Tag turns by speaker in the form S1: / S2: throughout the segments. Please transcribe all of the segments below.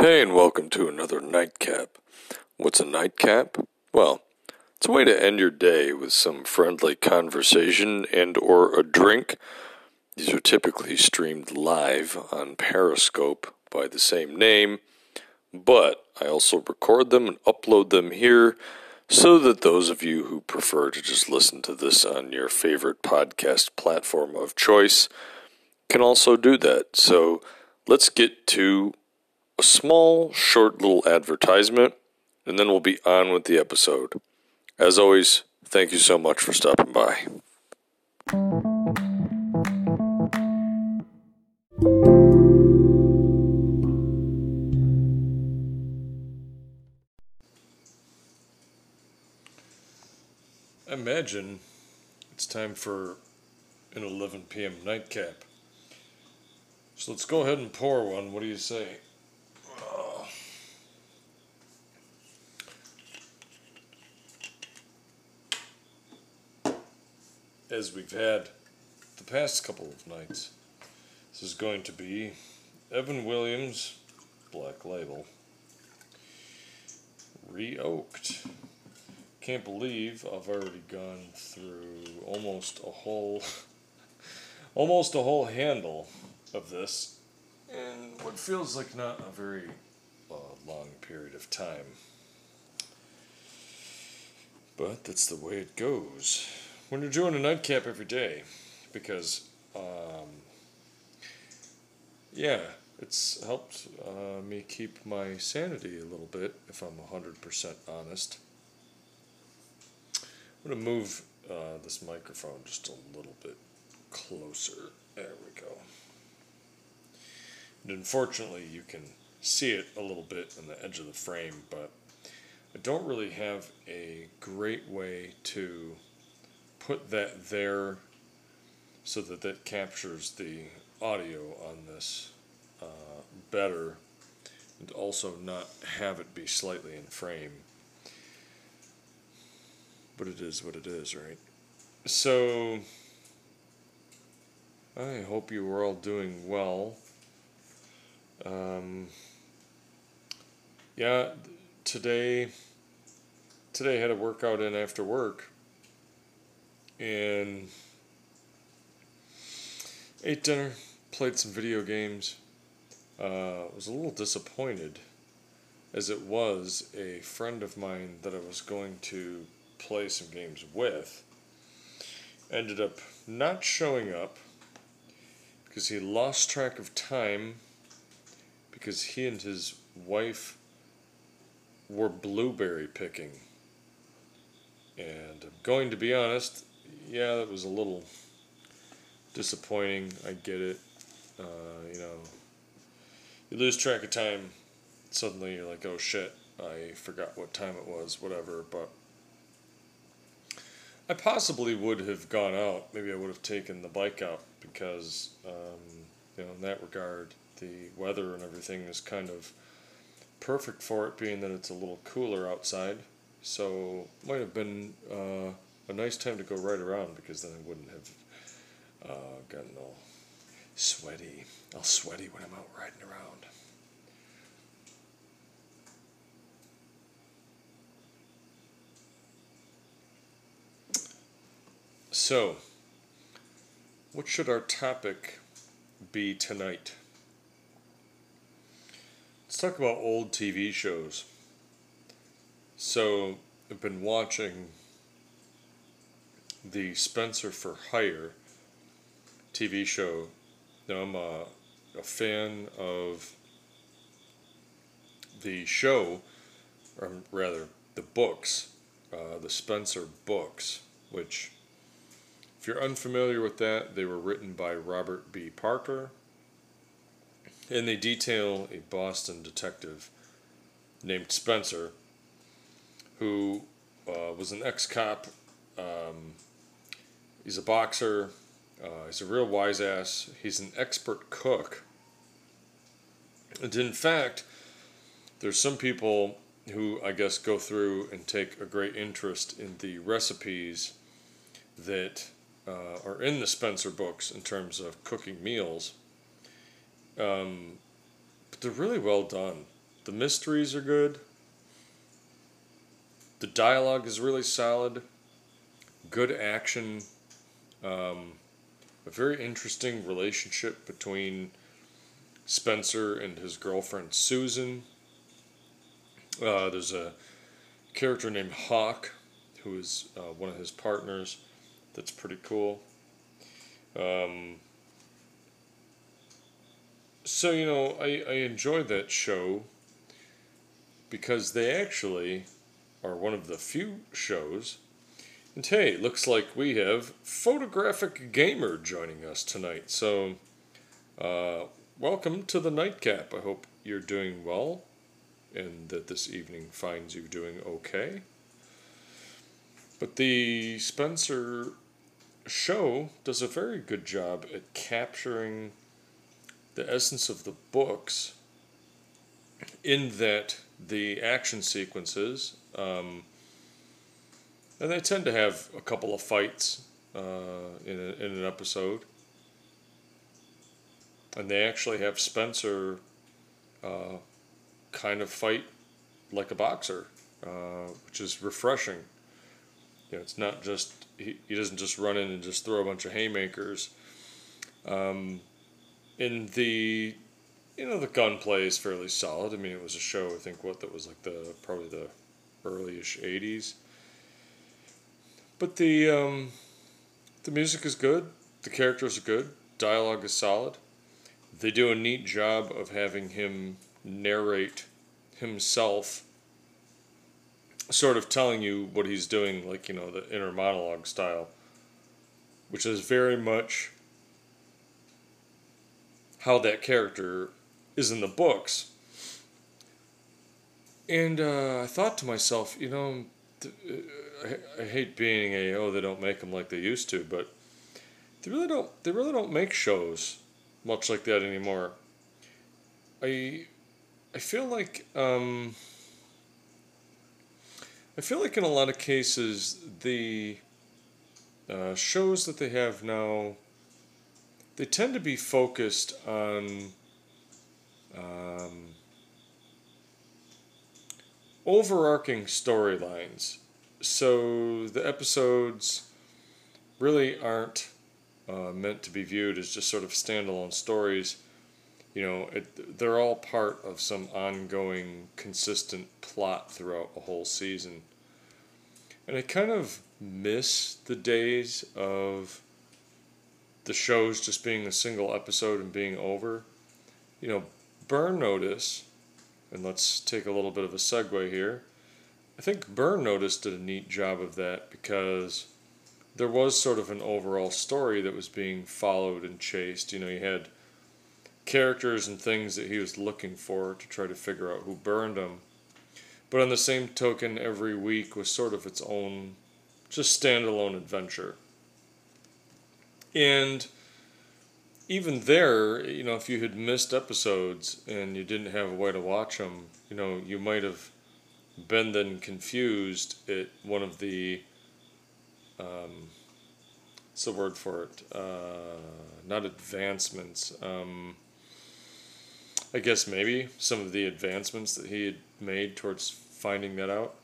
S1: Hey, and welcome to another nightcap. What's a nightcap? Well, it's a way to end your day with some friendly conversation and or a drink. These are typically streamed live on Periscope by the same name, but I also record them and upload them here so that those of you who prefer to just listen to this on your favorite podcast platform of choice can also do that. So let's get to a small, short little advertisement, and then we'll be on with the episode. As always, thank you so much for stopping by. Imagine it's time for an 11 p.m. nightcap. So let's go ahead and pour one. What do you say? As we've had the past couple of nights, this is going to be Evan Williams Black Label re-oaked. Can't believe I've already gone through almost a whole almost a whole handle of this in what feels like not a very uh, long period of time. But that's the way it goes when you're doing a nightcap every day, because um, yeah, it's helped uh, me keep my sanity a little bit. If I'm hundred percent honest, I'm gonna move uh, this microphone just a little bit closer. There we go. And unfortunately, you can see it a little bit on the edge of the frame, but I don't really have a great way to put that there so that that captures the audio on this uh, better and also not have it be slightly in frame. But it is what it is, right? So, I hope you are all doing well. Um, yeah, today today I had a workout in after work and ate dinner, played some video games. Uh, was a little disappointed as it was a friend of mine that I was going to play some games with ended up not showing up because he lost track of time because he and his wife were blueberry picking. And I'm going to be honest, yeah, that was a little disappointing. I get it. Uh, you know, you lose track of time. Suddenly you're like, oh shit, I forgot what time it was, whatever. But I possibly would have gone out. Maybe I would have taken the bike out because, um, you know, in that regard, the weather and everything is kind of perfect for it, being that it's a little cooler outside. So might have been uh, a nice time to go right around because then I wouldn't have uh, gotten all sweaty, all sweaty when I'm out riding around. So, what should our topic be tonight? Let's talk about old TV shows. So, I've been watching the Spencer for Hire TV show. Now, I'm a, a fan of the show, or rather, the books, uh, the Spencer books, which, if you're unfamiliar with that, they were written by Robert B. Parker, and they detail a Boston detective named Spencer who uh, was an ex cop. Um, He's a boxer. Uh, he's a real wise ass. He's an expert cook. And in fact, there's some people who I guess go through and take a great interest in the recipes that uh, are in the Spencer books in terms of cooking meals. Um, but they're really well done. the mysteries are good. The dialogue is really solid. Good action. Um, a very interesting relationship between Spencer and his girlfriend Susan. Uh, there's a character named Hawk, who is uh, one of his partners. That's pretty cool. Um, so you know, I I enjoy that show because they actually are one of the few shows. And hey, looks like we have Photographic Gamer joining us tonight. So, uh, welcome to the nightcap. I hope you're doing well and that this evening finds you doing okay. But the Spencer show does a very good job at capturing the essence of the books in that the action sequences, um, and they tend to have a couple of fights uh, in, a, in an episode. And they actually have Spencer uh, kind of fight like a boxer, uh, which is refreshing. You know, it's not just he, he doesn't just run in and just throw a bunch of haymakers. Um, in the you know the gunplay is fairly solid. I mean, it was a show. I think what that was like the probably the earlyish '80s. But the um, the music is good. The characters are good. Dialogue is solid. They do a neat job of having him narrate himself, sort of telling you what he's doing, like you know the inner monologue style, which is very much how that character is in the books. And uh, I thought to myself, you know, I, I hate being a oh they don't make them like they used to, but they really don't. They really don't make shows much like that anymore. I I feel like um, I feel like in a lot of cases the uh, shows that they have now they tend to be focused on um, overarching storylines. So the episodes really aren't uh, meant to be viewed as just sort of standalone stories. You know, it, they're all part of some ongoing, consistent plot throughout a whole season. And I kind of miss the days of the shows just being a single episode and being over. You know, Burn Notice, and let's take a little bit of a segue here. I think Burn Notice did a neat job of that because there was sort of an overall story that was being followed and chased. You know, you had characters and things that he was looking for to try to figure out who burned them. But on the same token, every week was sort of its own, just standalone adventure. And even there, you know, if you had missed episodes and you didn't have a way to watch them, you know, you might have been then confused at one of the, um, what's the word for it? Uh, not advancements. Um, I guess maybe some of the advancements that he had made towards finding that out.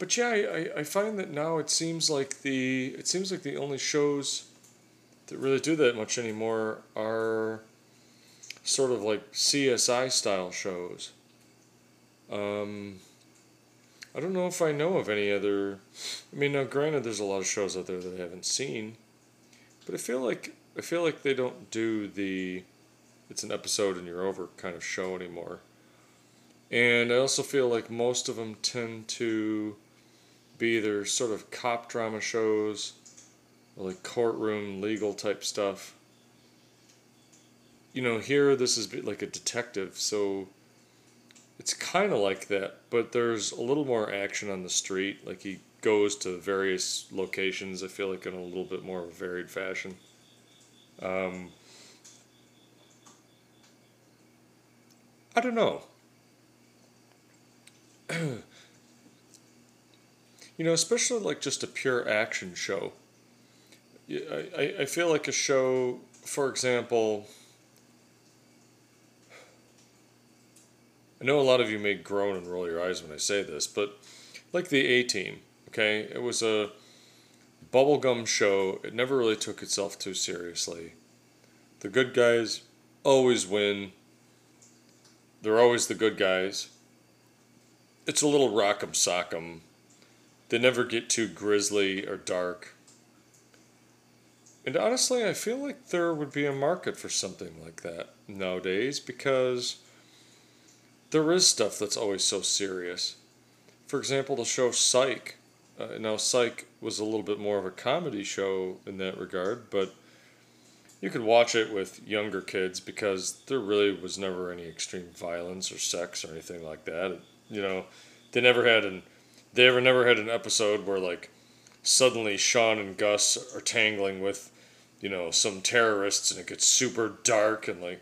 S1: But yeah, I, I find that now it seems like the it seems like the only shows that really do that much anymore are sort of like CSI style shows. Um, I don't know if I know of any other. I mean, now granted, there's a lot of shows out there that I haven't seen, but I feel like I feel like they don't do the it's an episode and you're over kind of show anymore. And I also feel like most of them tend to be either sort of cop drama shows like courtroom legal type stuff. You know, here this is like a detective, so it's kind of like that, but there's a little more action on the street. Like he goes to various locations, I feel like in a little bit more of a varied fashion. Um, I don't know. you know, especially like just a pure action show. I, I feel like a show, for example, I know a lot of you may groan and roll your eyes when I say this, but like the A Team, okay, it was a bubblegum show. It never really took itself too seriously. The good guys always win. They're always the good guys. It's a little rock'em sock'em. They never get too grisly or dark. And honestly, I feel like there would be a market for something like that nowadays because there is stuff that's always so serious. For example, the show Psych. Uh, now, Psych was a little bit more of a comedy show in that regard, but you could watch it with younger kids because there really was never any extreme violence or sex or anything like that. You know, they never had an they ever never had an episode where like suddenly Sean and Gus are tangling with you know some terrorists and it gets super dark and like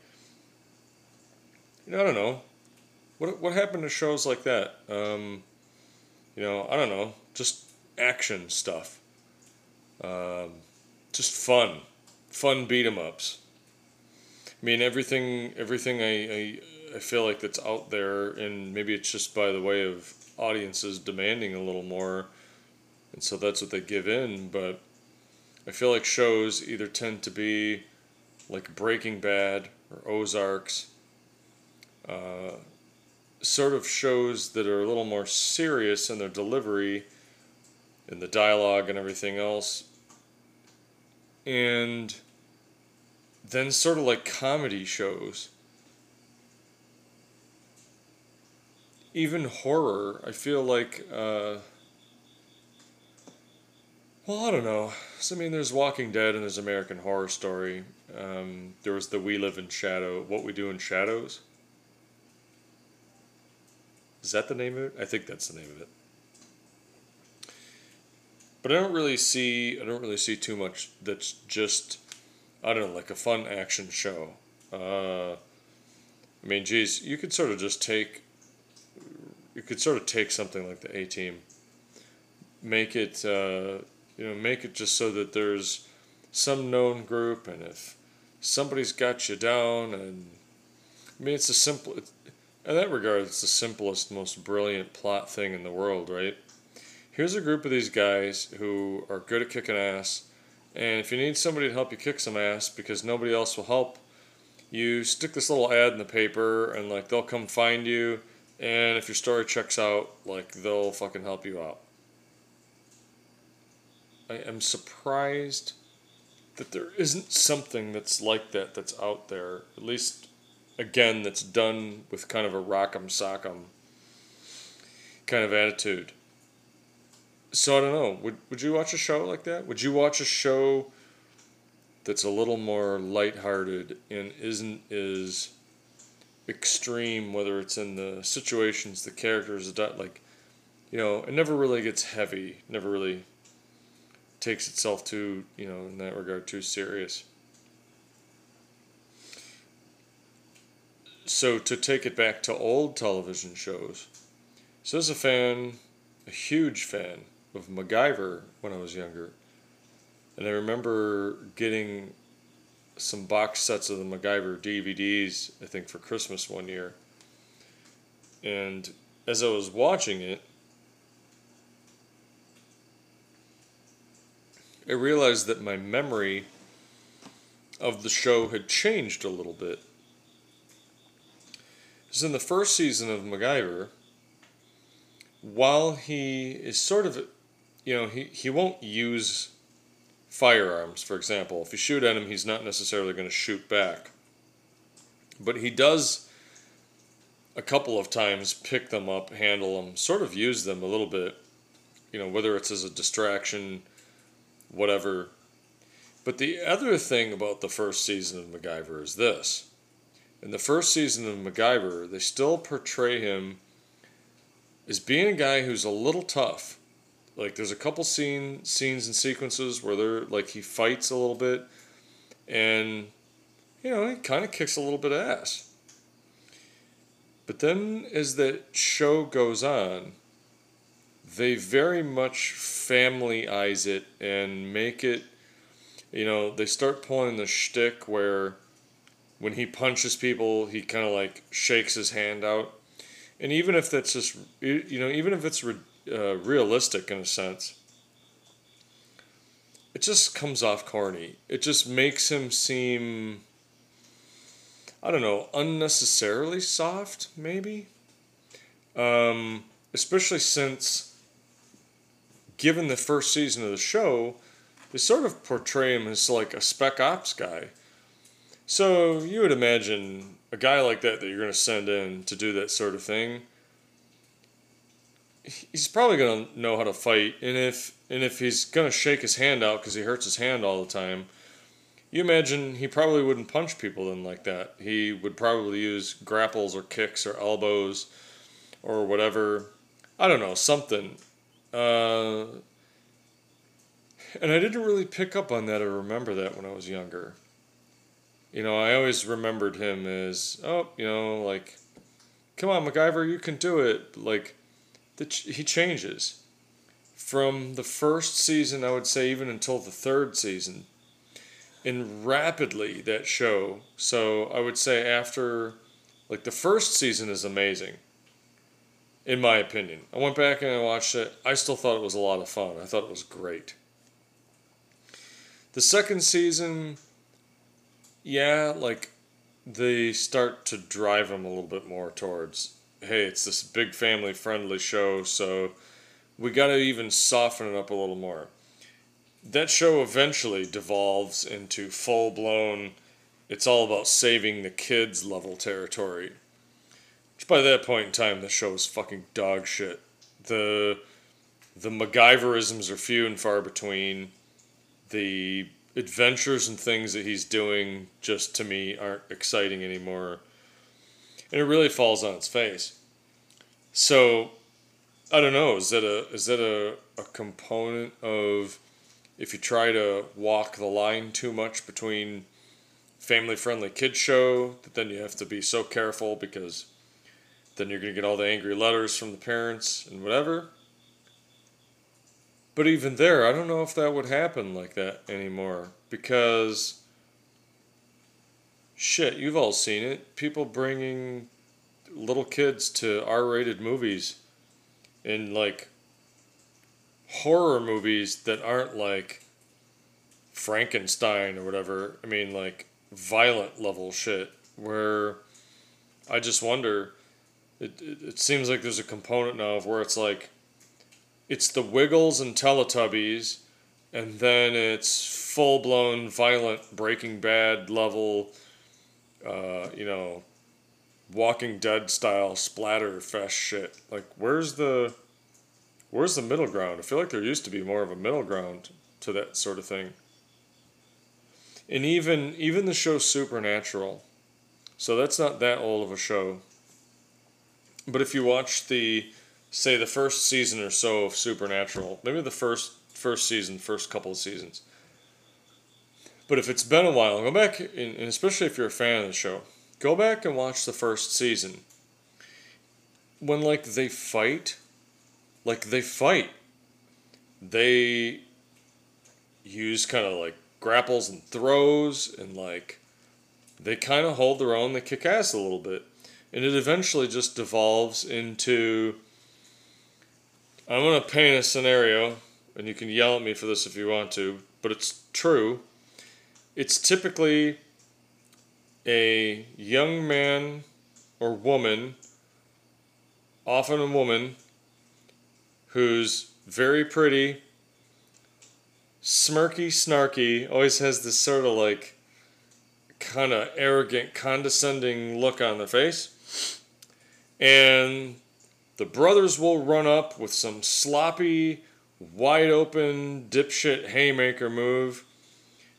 S1: you know I don't know. What what happened to shows like that? Um, you know I don't know. Just action stuff. Um, just fun. Fun beat 'em ups. I mean everything everything I, I I feel like that's out there and maybe it's just by the way of audiences demanding a little more. And so that's what they give in but I feel like shows either tend to be like Breaking Bad or Ozarks, uh, sort of shows that are a little more serious in their delivery, in the dialogue and everything else, and then sort of like comedy shows. Even horror, I feel like. Uh, well, I don't know. I mean, there's Walking Dead and there's American Horror Story. Um, there was the We Live in Shadow, What We Do in Shadows. Is that the name of it? I think that's the name of it. But I don't really see I don't really see too much that's just I don't know like a fun action show. Uh, I mean, geez, you could sort of just take you could sort of take something like the A Team, make it. Uh, you know, make it just so that there's some known group, and if somebody's got you down, and I mean, it's a simple. In that regard, it's the simplest, most brilliant plot thing in the world, right? Here's a group of these guys who are good at kicking ass, and if you need somebody to help you kick some ass because nobody else will help, you stick this little ad in the paper, and like they'll come find you, and if your story checks out, like they'll fucking help you out. I am surprised that there isn't something that's like that that's out there. At least, again, that's done with kind of a rock'em sock'em kind of attitude. So I don't know. Would would you watch a show like that? Would you watch a show that's a little more lighthearted and isn't as extreme, whether it's in the situations, the characters, like, you know, it never really gets heavy. Never really takes itself too, you know, in that regard, too serious. So to take it back to old television shows, so as a fan, a huge fan of MacGyver when I was younger, and I remember getting some box sets of the MacGyver DVDs, I think, for Christmas one year. And as I was watching it, I realized that my memory of the show had changed a little bit. Because in the first season of MacGyver, while he is sort of, you know, he, he won't use firearms, for example. If you shoot at him, he's not necessarily going to shoot back. But he does a couple of times pick them up, handle them, sort of use them a little bit, you know, whether it's as a distraction whatever. But the other thing about the first season of MacGyver is this. In the first season of MacGyver, they still portray him as being a guy who's a little tough. Like there's a couple scene scenes and sequences where they're like he fights a little bit and you know, he kind of kicks a little bit of ass. But then as the show goes on, they very much familyize it and make it, you know, they start pulling the shtick where when he punches people, he kind of like shakes his hand out. And even if that's just, you know, even if it's uh, realistic in a sense, it just comes off corny. It just makes him seem, I don't know, unnecessarily soft, maybe. Um, especially since, given the first season of the show, they sort of portray him as like a spec ops guy. So you would imagine a guy like that that you're going to send in to do that sort of thing. He's probably going to know how to fight, and if and if he's going to shake his hand out because he hurts his hand all the time, you imagine he probably wouldn't punch people then like that. He would probably use grapples or kicks or elbows or whatever. I don't know, something. Uh, and I didn't really pick up on that or remember that when I was younger. You know, I always remembered him as, oh, you know, like, come on, MacGyver, you can do it. Like, the ch- he changes. From the first season, I would say, even until the third season, and rapidly that show. So I would say after, like, the first season is amazing in my opinion. I went back and I watched it. I still thought it was a lot of fun. I thought it was great. The second season, yeah, like they start to drive them a little bit more towards, hey, it's this big family friendly show, so we got to even soften it up a little more. That show eventually devolves into full blown, it's all about saving the kids level territory which by that point in time, the show was fucking dog shit. The the MacGyverisms are few and far between. The adventures and things that he's doing just to me aren't exciting anymore. And it really falls on its face. So I don't know, is that a is that a, a component of if you try to walk the line too much between family friendly kids show that then you have to be so careful because then you're going to get all the angry letters from the parents and whatever. But even there, I don't know if that would happen like that anymore because shit, you've all seen it. People bringing little kids to R-rated movies in like horror movies that aren't like Frankenstein or whatever. I mean like violent level shit where I just wonder it, it, it seems like there's a component now of where it's like it's the Wiggles and Teletubbies, and then it's full blown violent Breaking Bad level, uh, you know, Walking Dead style splatter fest shit. Like, where's the where's the middle ground? I feel like there used to be more of a middle ground to that sort of thing. And even even the show Supernatural, so that's not that old of a show. But if you watch the, say, the first season or so of Supernatural, maybe the first first season, first couple of seasons. But if it's been a while, go back, and especially if you're a fan of the show, go back and watch the first season. When like they fight, like they fight, they use kind of like grapples and throws, and like they kind of hold their own. They kick ass a little bit and it eventually just devolves into I'm going to paint a scenario, and you can yell at me for this if you want to, but it's true. It's typically a young man or woman, often a woman, who's very pretty, smirky, snarky, always has this sort of like kind of arrogant, condescending look on their face and the brothers will run up with some sloppy, wide open, dipshit haymaker move,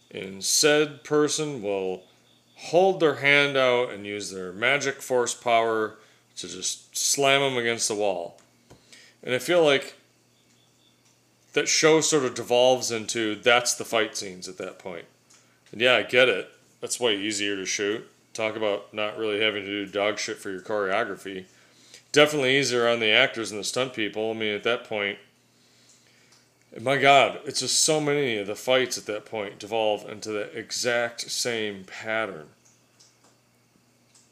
S1: and said person will hold their hand out and use their magic force power to just slam them against the wall. And I feel like that show sort of devolves into that's the fight scenes at that point. And yeah, I get it. That's way easier to shoot talk about not really having to do dog shit for your choreography. Definitely easier on the actors and the stunt people. I mean, at that point, my God, it's just so many of the fights at that point devolve into the exact same pattern.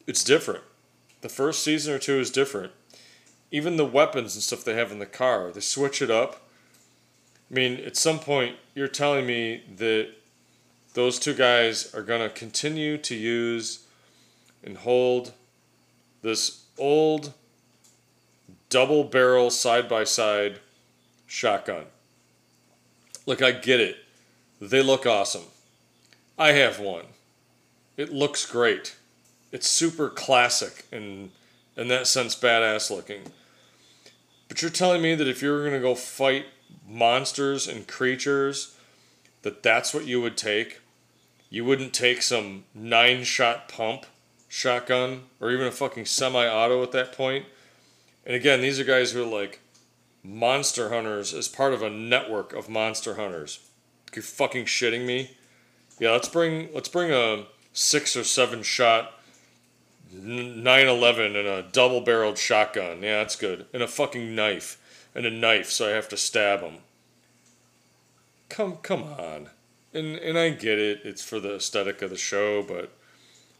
S1: It's different. The first season or two is different. even the weapons and stuff they have in the car, they switch it up. I mean, at some point, you're telling me that those two guys are going to continue to use and hold this old double barrel side by side shotgun. Look, I get it. They look awesome. I have one. It looks great. It's super classic and in that sense badass looking. But you're telling me that if you were going to go fight monsters and creatures that that's what you would take? You wouldn't take some 9-shot pump shotgun or even a fucking semi-auto at that point? And again, these are guys who are like monster hunters as part of a network of monster hunters. You're fucking shitting me. Yeah, let's bring let's bring a six or seven shot 911 and a double barreled shotgun. Yeah, that's good. And a fucking knife. And a knife, so I have to stab him. Come come on. And and I get it, it's for the aesthetic of the show, but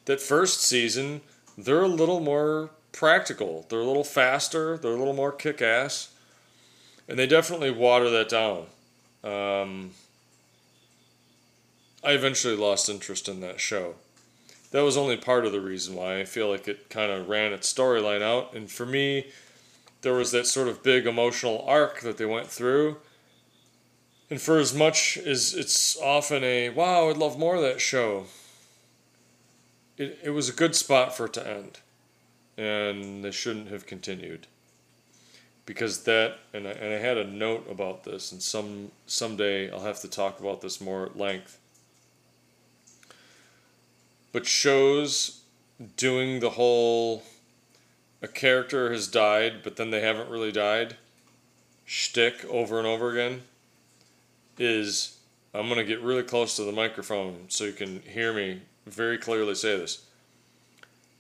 S1: that first season, they're a little more practical. They're a little faster, they're a little more kick ass. And they definitely water that down. Um, I eventually lost interest in that show. That was only part of the reason why I feel like it kind of ran its storyline out. And for me, there was that sort of big emotional arc that they went through. And for as much as it's often a, wow, I'd love more of that show, it, it was a good spot for it to end. And they shouldn't have continued. Because that and I, and I had a note about this and some someday I'll have to talk about this more at length. But shows doing the whole a character has died but then they haven't really died shtick over and over again is I'm gonna get really close to the microphone so you can hear me very clearly say this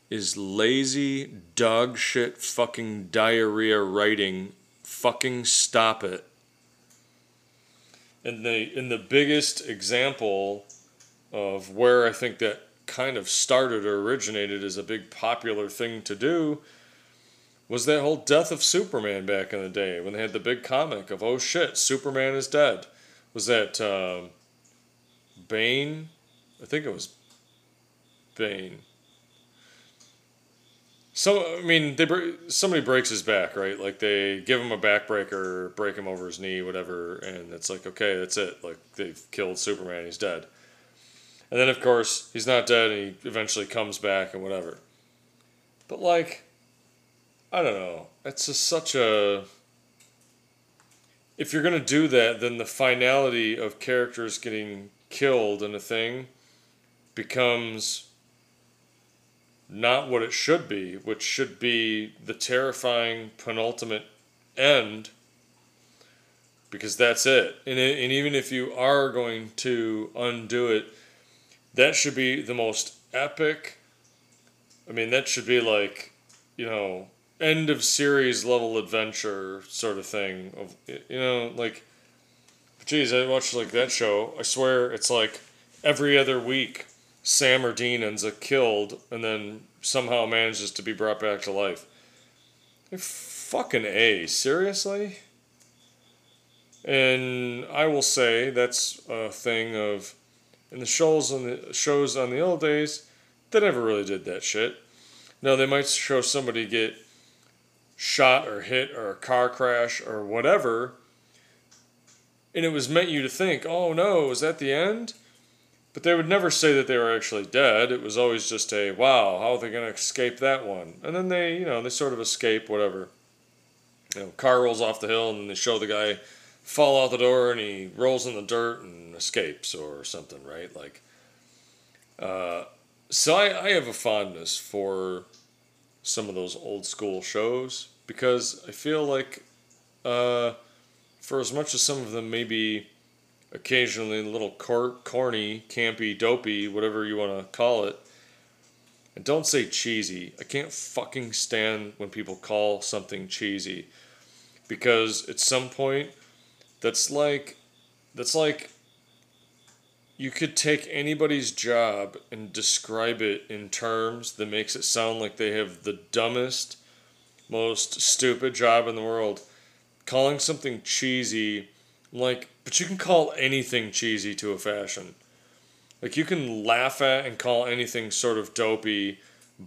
S1: is lazy dog shit fucking diarrhea writing. Fucking stop it. And the in the biggest example of where I think that kind of started or originated as a big popular thing to do was that whole death of Superman back in the day when they had the big comic of oh shit Superman is dead. Was that uh, Bane? I think it was Bane so I mean, they somebody breaks his back, right? Like they give him a backbreaker, break him over his knee, whatever, and it's like okay, that's it. Like they've killed Superman, he's dead. And then of course he's not dead, and he eventually comes back and whatever. But like, I don't know. It's just such a. If you're gonna do that, then the finality of characters getting killed in a thing becomes not what it should be, which should be the terrifying penultimate end, because that's it. And, it, and even if you are going to undo it, that should be the most epic. I mean, that should be like, you know, end of series level adventure sort of thing. Of you know, like, geez, I watched like that show. I swear, it's like every other week Sam or Dean ends up killed and then somehow manages to be brought back to life. fucking A, seriously? And I will say that's a thing of in the shows on the shows on the old days, they never really did that shit. Now they might show somebody get shot or hit or a car crash or whatever, and it was meant you to think, oh no, is that the end? But they would never say that they were actually dead. It was always just a, wow, how are they going to escape that one? And then they, you know, they sort of escape, whatever. You know, car rolls off the hill and they show the guy fall out the door and he rolls in the dirt and escapes or something, right? Like, uh, so I, I have a fondness for some of those old school shows because I feel like, uh, for as much as some of them may be occasionally a little cor- corny, campy, dopey, whatever you want to call it. And don't say cheesy. I can't fucking stand when people call something cheesy because at some point that's like that's like you could take anybody's job and describe it in terms that makes it sound like they have the dumbest, most stupid job in the world. Calling something cheesy, like, but you can call anything cheesy to a fashion. Like, you can laugh at and call anything sort of dopey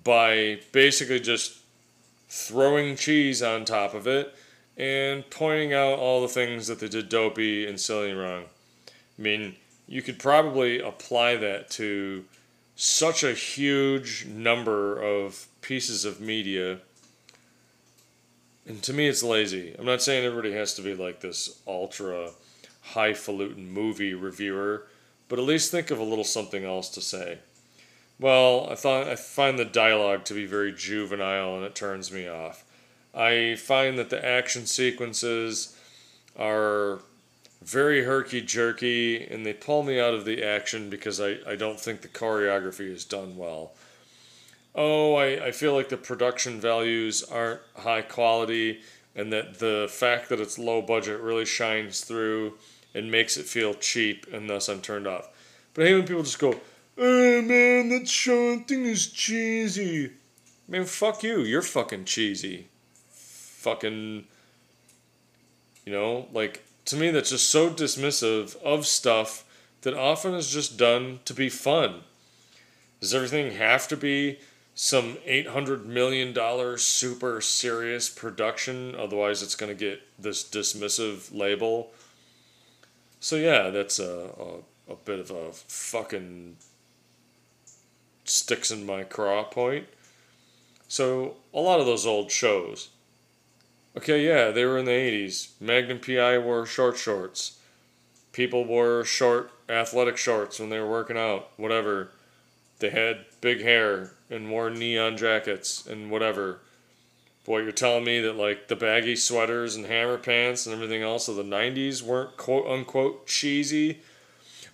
S1: by basically just throwing cheese on top of it and pointing out all the things that they did dopey and silly wrong. I mean, you could probably apply that to such a huge number of pieces of media. And to me, it's lazy. I'm not saying everybody has to be like this ultra highfalutin movie reviewer, but at least think of a little something else to say. Well, I thought I find the dialogue to be very juvenile and it turns me off. I find that the action sequences are very herky jerky and they pull me out of the action because I, I don't think the choreography is done well. Oh, I, I feel like the production values aren't high quality and that the fact that it's low budget really shines through and makes it feel cheap and thus I'm turned off. But I hate when people just go, oh man, that show thing is cheesy. Man, fuck you. You're fucking cheesy. Fucking, you know, like to me that's just so dismissive of stuff that often is just done to be fun. Does everything have to be some $800 million super serious production? Otherwise, it's going to get this dismissive label. So, yeah, that's a, a, a bit of a fucking sticks in my craw point. So, a lot of those old shows Okay, yeah, they were in the 80s. Magnum PI wore short shorts. People wore short athletic shorts when they were working out, whatever. They had big hair and wore neon jackets and whatever. Boy, you're telling me that like the baggy sweaters and hammer pants and everything else of the 90s weren't quote unquote cheesy?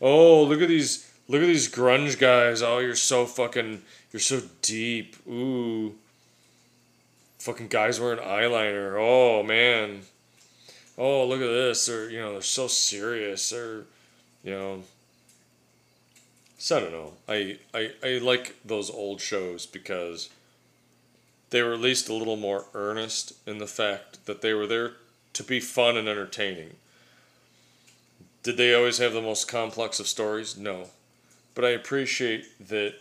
S1: Oh, look at these look at these grunge guys. Oh, you're so fucking you're so deep. Ooh fucking guys wearing eyeliner. Oh man. Oh look at this. They're you know they're so serious. They're you know. So I don't know. I, I I like those old shows because they were at least a little more earnest in the fact that they were there to be fun and entertaining. Did they always have the most complex of stories? No. But I appreciate that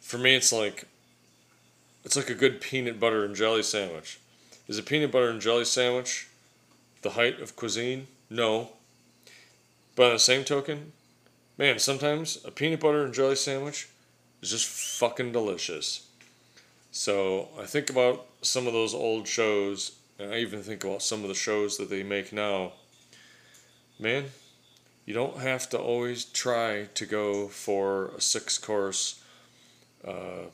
S1: for me it's like it's like a good peanut butter and jelly sandwich. Is a peanut butter and jelly sandwich the height of cuisine? No. But on the same token, man, sometimes a peanut butter and jelly sandwich is just fucking delicious. So I think about some of those old shows, and I even think about some of the shows that they make now. Man, you don't have to always try to go for a six course uh,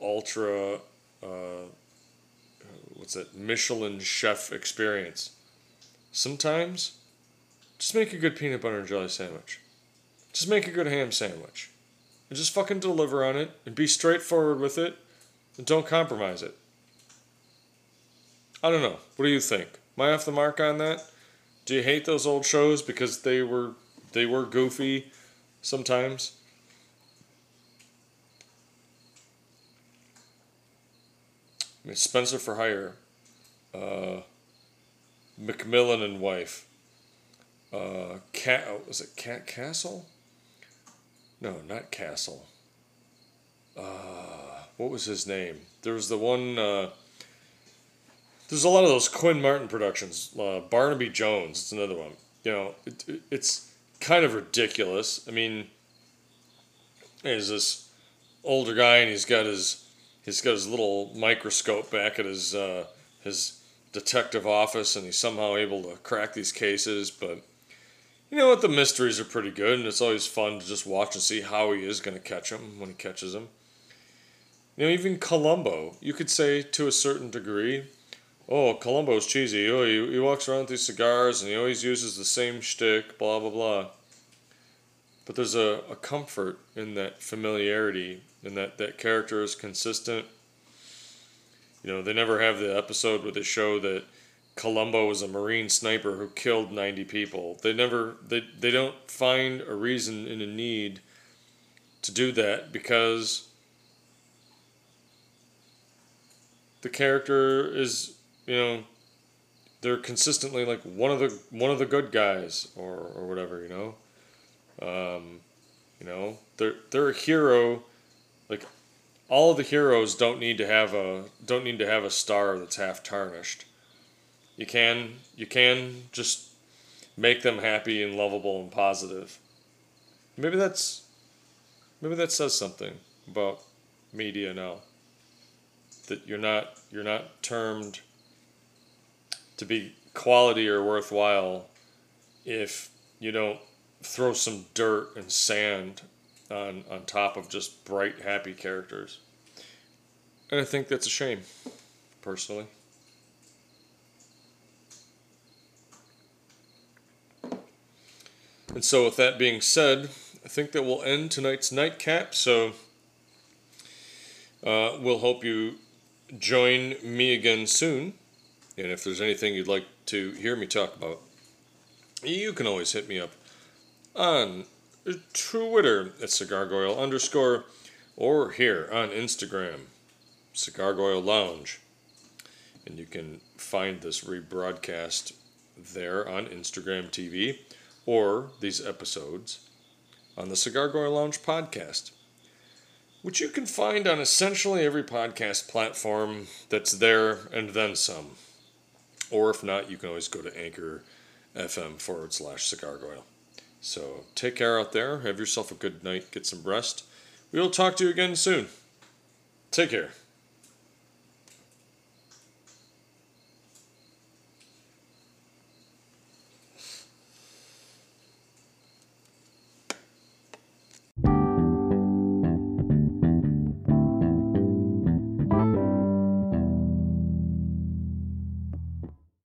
S1: ultra uh, what's it Michelin chef experience. Sometimes, just make a good peanut butter and jelly sandwich. Just make a good ham sandwich. And just fucking deliver on it and be straightforward with it and don't compromise it. I don't know. What do you think? Am I off the mark on that? Do you hate those old shows because they were they were goofy sometimes? I mean, Spencer for Hire, uh, McMillan and Wife, uh, Cat, oh, was it Cat Castle? No, not Castle. Uh, what was his name? There was the one. Uh, there's a lot of those Quinn Martin productions. Uh, Barnaby Jones, it's another one. You know, it, it, it's kind of ridiculous. I mean, he's this older guy and he's got his he's got his little microscope back at his uh, his detective office, and he's somehow able to crack these cases. But you know what? The mysteries are pretty good, and it's always fun to just watch and see how he is going to catch him when he catches him. You know, even Columbo, you could say to a certain degree, oh, Columbo's cheesy. Oh, he, he walks around with these cigars, and he always uses the same shtick, blah, blah, blah. But there's a, a comfort in that familiarity and that that character is consistent. You know, they never have the episode where they show that Columbo was a Marine sniper who killed 90 people. They never they they don't find a reason and a need to do that because the character is you know they're consistently like one of the one of the good guys or or whatever you know? Um, you know they're they're a hero. Like all of the heroes don't need to have a don't need to have a star that's half tarnished you can you can just make them happy and lovable and positive. Maybe that's maybe that says something about media now. That you're not you're not termed to be quality or worthwhile if you don't throw some dirt and sand on on top of just bright happy characters. And i think that's a shame personally and so with that being said i think that we'll end tonight's nightcap so uh, we'll hope you join me again soon. And if there's anything you'd like to hear me talk about, you can always hit me up on Twitter at cigargoyle underscore or here on Instagram, Cigargoyle Lounge. And you can find this rebroadcast there on Instagram TV or these episodes on the Cigargoyle Lounge podcast which you can find on essentially every podcast platform that's there and then some. Or if not, you can always go to Anchor FM forward slash cigargoyle. So take care out there. Have yourself a good night. Get some rest. We will talk to you again soon. Take care.